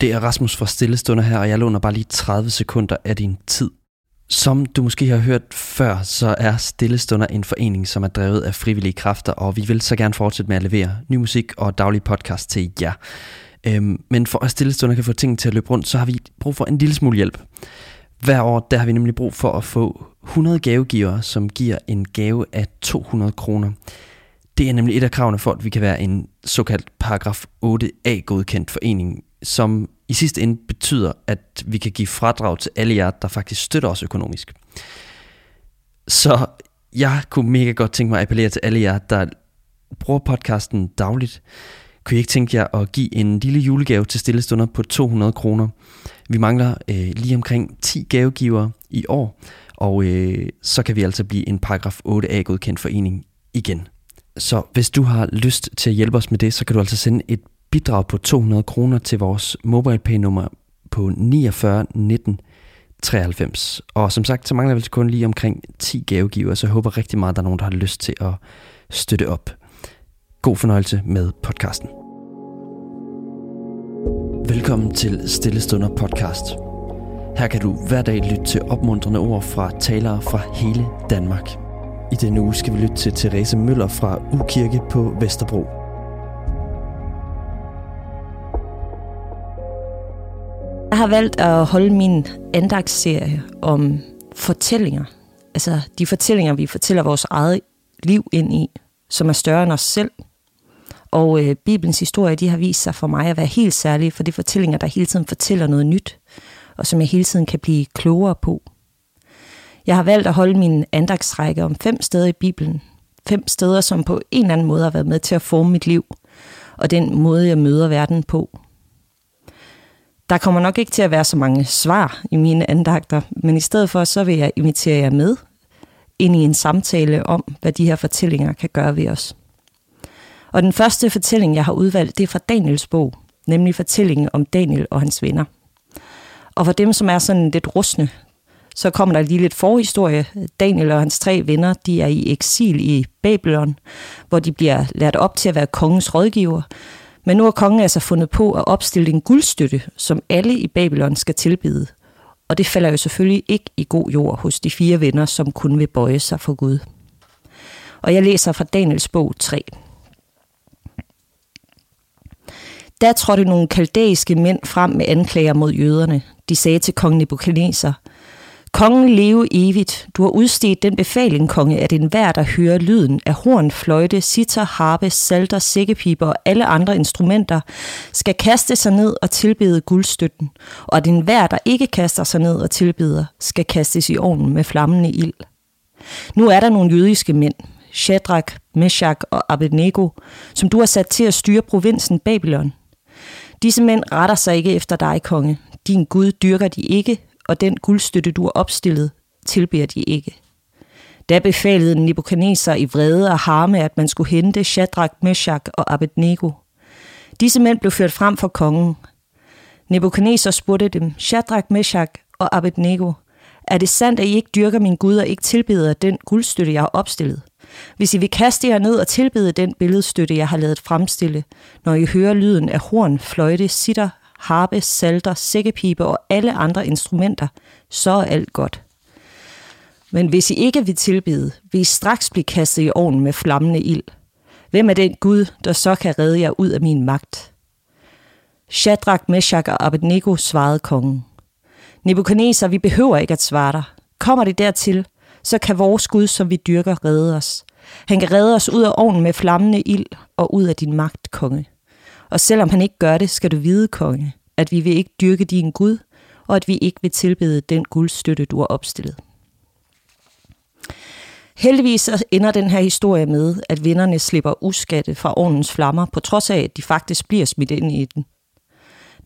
Det er Rasmus fra Stillestunder her, og jeg låner bare lige 30 sekunder af din tid. Som du måske har hørt før, så er Stillestunder en forening, som er drevet af frivillige kræfter, og vi vil så gerne fortsætte med at levere ny musik og daglig podcast til jer. Øhm, men for at Stillestunder kan få tingene til at løbe rundt, så har vi brug for en lille smule hjælp. Hver år der har vi nemlig brug for at få 100 gavegivere, som giver en gave af 200 kroner. Det er nemlig et af kravene for, at vi kan være en såkaldt paragraf 8a godkendt forening, som i sidste ende betyder, at vi kan give fradrag til alle jer, der faktisk støtter os økonomisk. Så jeg kunne mega godt tænke mig at appellere til alle jer, der bruger podcasten dagligt. Kunne I ikke tænke jer at give en lille julegave til stillestunder på 200 kroner? Vi mangler øh, lige omkring 10 gavegiver i år, og øh, så kan vi altså blive en paragraf 8a godkendt forening igen. Så hvis du har lyst til at hjælpe os med det, så kan du altså sende et bidrag på 200 kroner til vores MobilePay-nummer på 49 19 93. Og som sagt, så mangler vi altså kun lige omkring 10 gavegiver, så jeg håber rigtig meget, at der er nogen, der har lyst til at støtte op. God fornøjelse med podcasten. Velkommen til Stillestunder podcast. Her kan du hver dag lytte til opmuntrende ord fra talere fra hele Danmark. I denne uge skal vi lytte til Therese Møller fra Ukirke på Vesterbro. Jeg har valgt at holde min andagsserie om fortællinger. Altså de fortællinger, vi fortæller vores eget liv ind i, som er større end os selv. Og øh, Bibelens historie, de har vist sig for mig at være helt særlige, for det er fortællinger, der hele tiden fortæller noget nyt, og som jeg hele tiden kan blive klogere på. Jeg har valgt at holde min andagsrække om fem steder i Bibelen. Fem steder, som på en eller anden måde har været med til at forme mit liv, og den måde, jeg møder verden på. Der kommer nok ikke til at være så mange svar i mine andagter, men i stedet for, så vil jeg invitere jer med ind i en samtale om, hvad de her fortællinger kan gøre ved os. Og den første fortælling, jeg har udvalgt, det er fra Daniels bog, nemlig fortællingen om Daniel og hans venner. Og for dem, som er sådan lidt rustne, så kommer der lige lidt forhistorie. Daniel og hans tre venner, de er i eksil i Babylon, hvor de bliver lært op til at være kongens rådgiver. Men nu har kongen altså fundet på at opstille en guldstøtte, som alle i Babylon skal tilbede. Og det falder jo selvfølgelig ikke i god jord hos de fire venner, som kun vil bøje sig for Gud. Og jeg læser fra Daniels bog 3. Der trådte nogle kaldæiske mænd frem med anklager mod jøderne. De sagde til kongen Nebuchadnezzar, Kongen leve evigt. Du har udstedt den befaling, konge, at enhver, der hører lyden af horn, fløjte, sitar, harpe, salter, sækkepiber og alle andre instrumenter, skal kaste sig ned og tilbede guldstøtten, og at enhver, der ikke kaster sig ned og tilbeder, skal kastes i ovnen med flammende ild. Nu er der nogle jødiske mænd, Shadrach, Meshach og Abednego, som du har sat til at styre provinsen Babylon. Disse mænd retter sig ikke efter dig, konge. Din Gud dyrker de ikke, og den guldstøtte, du har opstillet, tilbeder de ikke. Da befalede Nebuchadnezzar i vrede og harme, at man skulle hente Shadrach, Meshach og Abednego. Disse mænd blev ført frem for kongen. Nebuchadnezzar spurgte dem, Shadrach, Meshach og Abednego, er det sandt, at I ikke dyrker min Gud og ikke tilbeder den guldstøtte, jeg har opstillet? Hvis I vil kaste jer ned og tilbede den billedstøtte, jeg har lavet fremstille, når I hører lyden af horn, fløjte, sitter, harpe, salter, sækkepipe og alle andre instrumenter, så er alt godt. Men hvis I ikke vil tilbede, vil I straks blive kastet i ovnen med flammende ild. Hvem er den Gud, der så kan redde jer ud af min magt? Shadrach, Meshach og Abednego svarede kongen. Nebuchadnezzar, vi behøver ikke at svare dig. Kommer det dertil, så kan vores Gud, som vi dyrker, redde os. Han kan redde os ud af ovnen med flammende ild og ud af din magt, konge. Og selvom han ikke gør det, skal du vide, konge, at vi vil ikke dyrke din Gud, og at vi ikke vil tilbede den guldstøtte, du har opstillet. Heldigvis så ender den her historie med, at vinderne slipper uskatte fra ovnens flammer, på trods af, at de faktisk bliver smidt ind i den.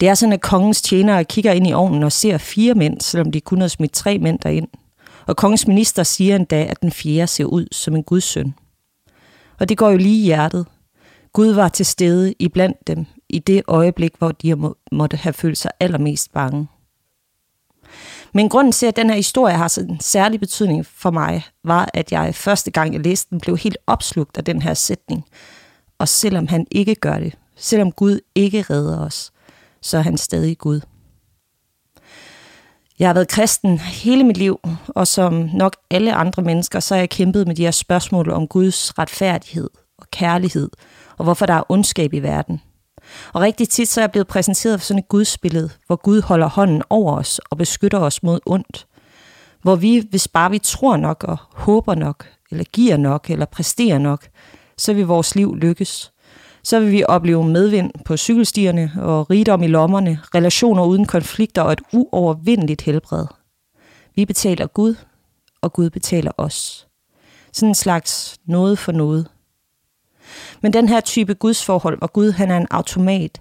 Det er sådan, at kongens tjenere kigger ind i ovnen og ser fire mænd, selvom de kun har smidt tre mænd derind. Og kongens minister siger endda, at den fjerde ser ud som en gudsøn. Og det går jo lige i hjertet, Gud var til stede i blandt dem i det øjeblik, hvor de må, måtte have følt sig allermest bange. Men grunden til, at den her historie har sådan en særlig betydning for mig, var, at jeg første gang jeg læste den, blev helt opslugt af den her sætning. Og selvom han ikke gør det, selvom Gud ikke redder os, så er han stadig Gud. Jeg har været kristen hele mit liv, og som nok alle andre mennesker, så har jeg kæmpet med de her spørgsmål om Guds retfærdighed kærlighed, og hvorfor der er ondskab i verden. Og rigtig tit så er jeg blevet præsenteret for sådan et gudsbillede, hvor Gud holder hånden over os og beskytter os mod ondt. Hvor vi, hvis bare vi tror nok og håber nok, eller giver nok, eller præsterer nok, så vil vores liv lykkes. Så vil vi opleve medvind på cykelstierne og rigdom i lommerne, relationer uden konflikter og et uovervindeligt helbred. Vi betaler Gud, og Gud betaler os. Sådan en slags noget for noget. Men den her type gudsforhold, hvor Gud han er en automat,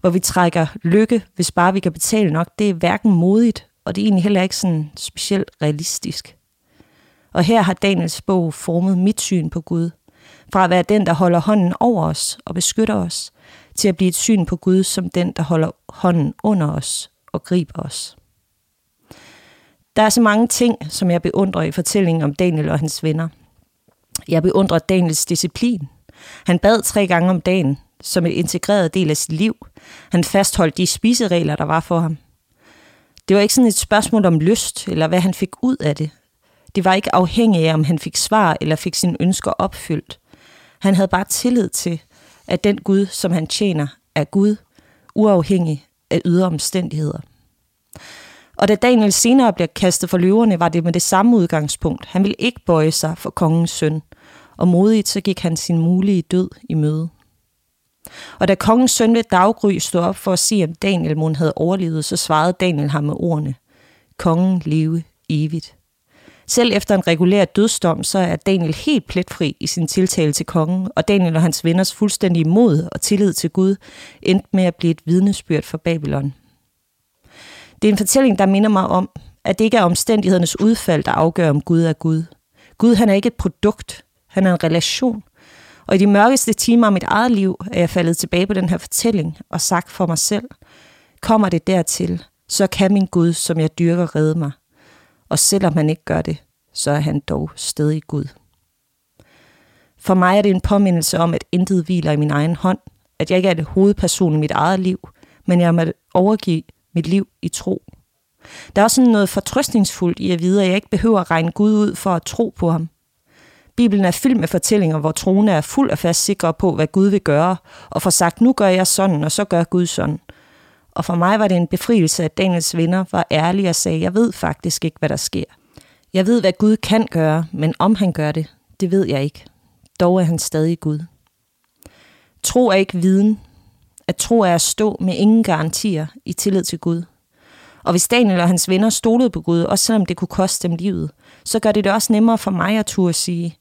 hvor vi trækker lykke, hvis bare vi kan betale nok, det er hverken modigt, og det er egentlig heller ikke sådan specielt realistisk. Og her har Daniels bog formet mit syn på Gud. Fra at være den, der holder hånden over os og beskytter os, til at blive et syn på Gud som den, der holder hånden under os og griber os. Der er så mange ting, som jeg beundrer i fortællingen om Daniel og hans venner. Jeg beundrer Daniels disciplin. Han bad tre gange om dagen, som en integreret del af sit liv. Han fastholdt de spiseregler, der var for ham. Det var ikke sådan et spørgsmål om lyst, eller hvad han fik ud af det. Det var ikke afhængigt af, om han fik svar eller fik sine ønsker opfyldt. Han havde bare tillid til, at den Gud, som han tjener, er Gud, uafhængig af ydre omstændigheder. Og da Daniel senere bliver kastet for løverne, var det med det samme udgangspunkt. Han ville ikke bøje sig for kongens søn, og modigt så gik han sin mulige død i møde. Og da kongens søn ved daggry stod op for at se, om Daniel mon havde overlevet, så svarede Daniel ham med ordene, Kongen leve evigt. Selv efter en regulær dødsdom, så er Daniel helt pletfri i sin tiltale til kongen, og Daniel og hans venners fuldstændige mod og tillid til Gud endte med at blive et vidnesbyrd for Babylon. Det er en fortælling, der minder mig om, at det ikke er omstændighedernes udfald, der afgør, om Gud er Gud. Gud han er ikke et produkt, han er en relation. Og i de mørkeste timer af mit eget liv er jeg faldet tilbage på den her fortælling og sagt for mig selv, kommer det dertil, så kan min Gud, som jeg dyrker, redde mig og selvom han ikke gør det, så er han dog stadig Gud. For mig er det en påmindelse om, at intet hviler i min egen hånd, at jeg ikke er det hovedperson i mit eget liv, men jeg må overgive mit liv i tro. Der er også noget fortrøstningsfuldt i at vide, at jeg ikke behøver at regne Gud ud for at tro på ham. Bibelen er fyldt med fortællinger, hvor troende er fuld af fast sikre på, hvad Gud vil gøre, og får sagt, nu gør jeg sådan, og så gør Gud sådan. Og for mig var det en befrielse, at Daniels venner var ærlige og sagde, jeg ved faktisk ikke, hvad der sker. Jeg ved, hvad Gud kan gøre, men om han gør det, det ved jeg ikke. Dog er han stadig Gud. Tro er ikke viden. At tro er at stå med ingen garantier i tillid til Gud. Og hvis Daniel og hans venner stolede på Gud, også selvom det kunne koste dem livet, så gør det det også nemmere for mig at turde sige,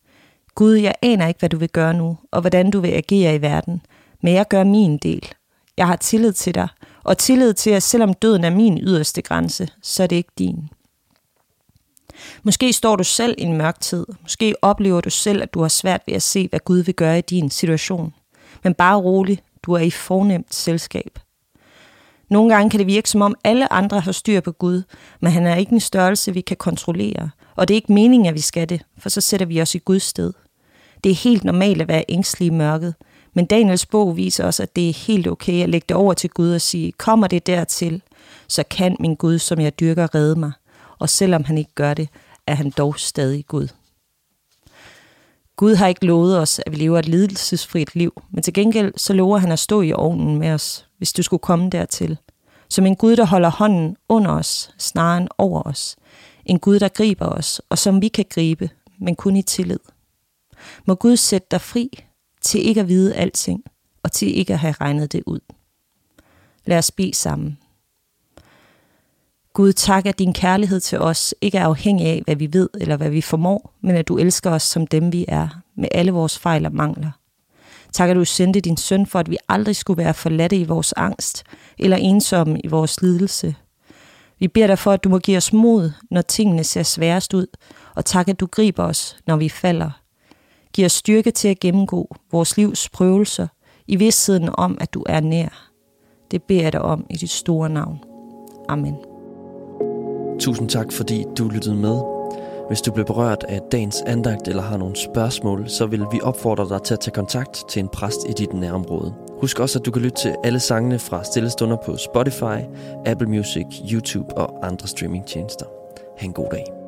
Gud, jeg aner ikke, hvad du vil gøre nu, og hvordan du vil agere i verden, men jeg gør min del. Jeg har tillid til dig, og tillid til, at selvom døden er min yderste grænse, så er det ikke din. Måske står du selv i en mørk tid. Måske oplever du selv, at du har svært ved at se, hvad Gud vil gøre i din situation. Men bare rolig, du er i fornemt selskab. Nogle gange kan det virke, som om alle andre har styr på Gud, men han er ikke en størrelse, vi kan kontrollere. Og det er ikke meningen, at vi skal det, for så sætter vi os i Guds sted. Det er helt normalt at være ængstelig i mørket, men Daniels bog viser os, at det er helt okay at lægge det over til Gud og sige, kommer det dertil, så kan min Gud, som jeg dyrker, redde mig. Og selvom han ikke gør det, er han dog stadig Gud. Gud har ikke lovet os, at vi lever et lidelsesfrit liv, men til gengæld så lover han at stå i ovnen med os, hvis du skulle komme dertil. Som en Gud, der holder hånden under os, snarere end over os. En Gud, der griber os, og som vi kan gribe, men kun i tillid. Må Gud sætte dig fri, til ikke at vide alting, og til ikke at have regnet det ud. Lad os bede sammen. Gud, tak, at din kærlighed til os ikke er afhængig af, hvad vi ved eller hvad vi formår, men at du elsker os som dem, vi er, med alle vores fejl og mangler. Tak, at du sendte din søn for, at vi aldrig skulle være forladte i vores angst eller ensomme i vores lidelse. Vi beder dig for, at du må give os mod, når tingene ser sværest ud, og tak, at du griber os, når vi falder, giver styrke til at gennemgå vores livs prøvelser i vidstheden om, at du er nær. Det beder jeg dig om i dit store navn. Amen. Tusind tak, fordi du lyttede med. Hvis du blev berørt af dagens andagt eller har nogle spørgsmål, så vil vi opfordre dig til at tage kontakt til en præst i dit nærområde. Husk også, at du kan lytte til alle sangene fra Stillestunder på Spotify, Apple Music, YouTube og andre streamingtjenester. Ha' en god dag.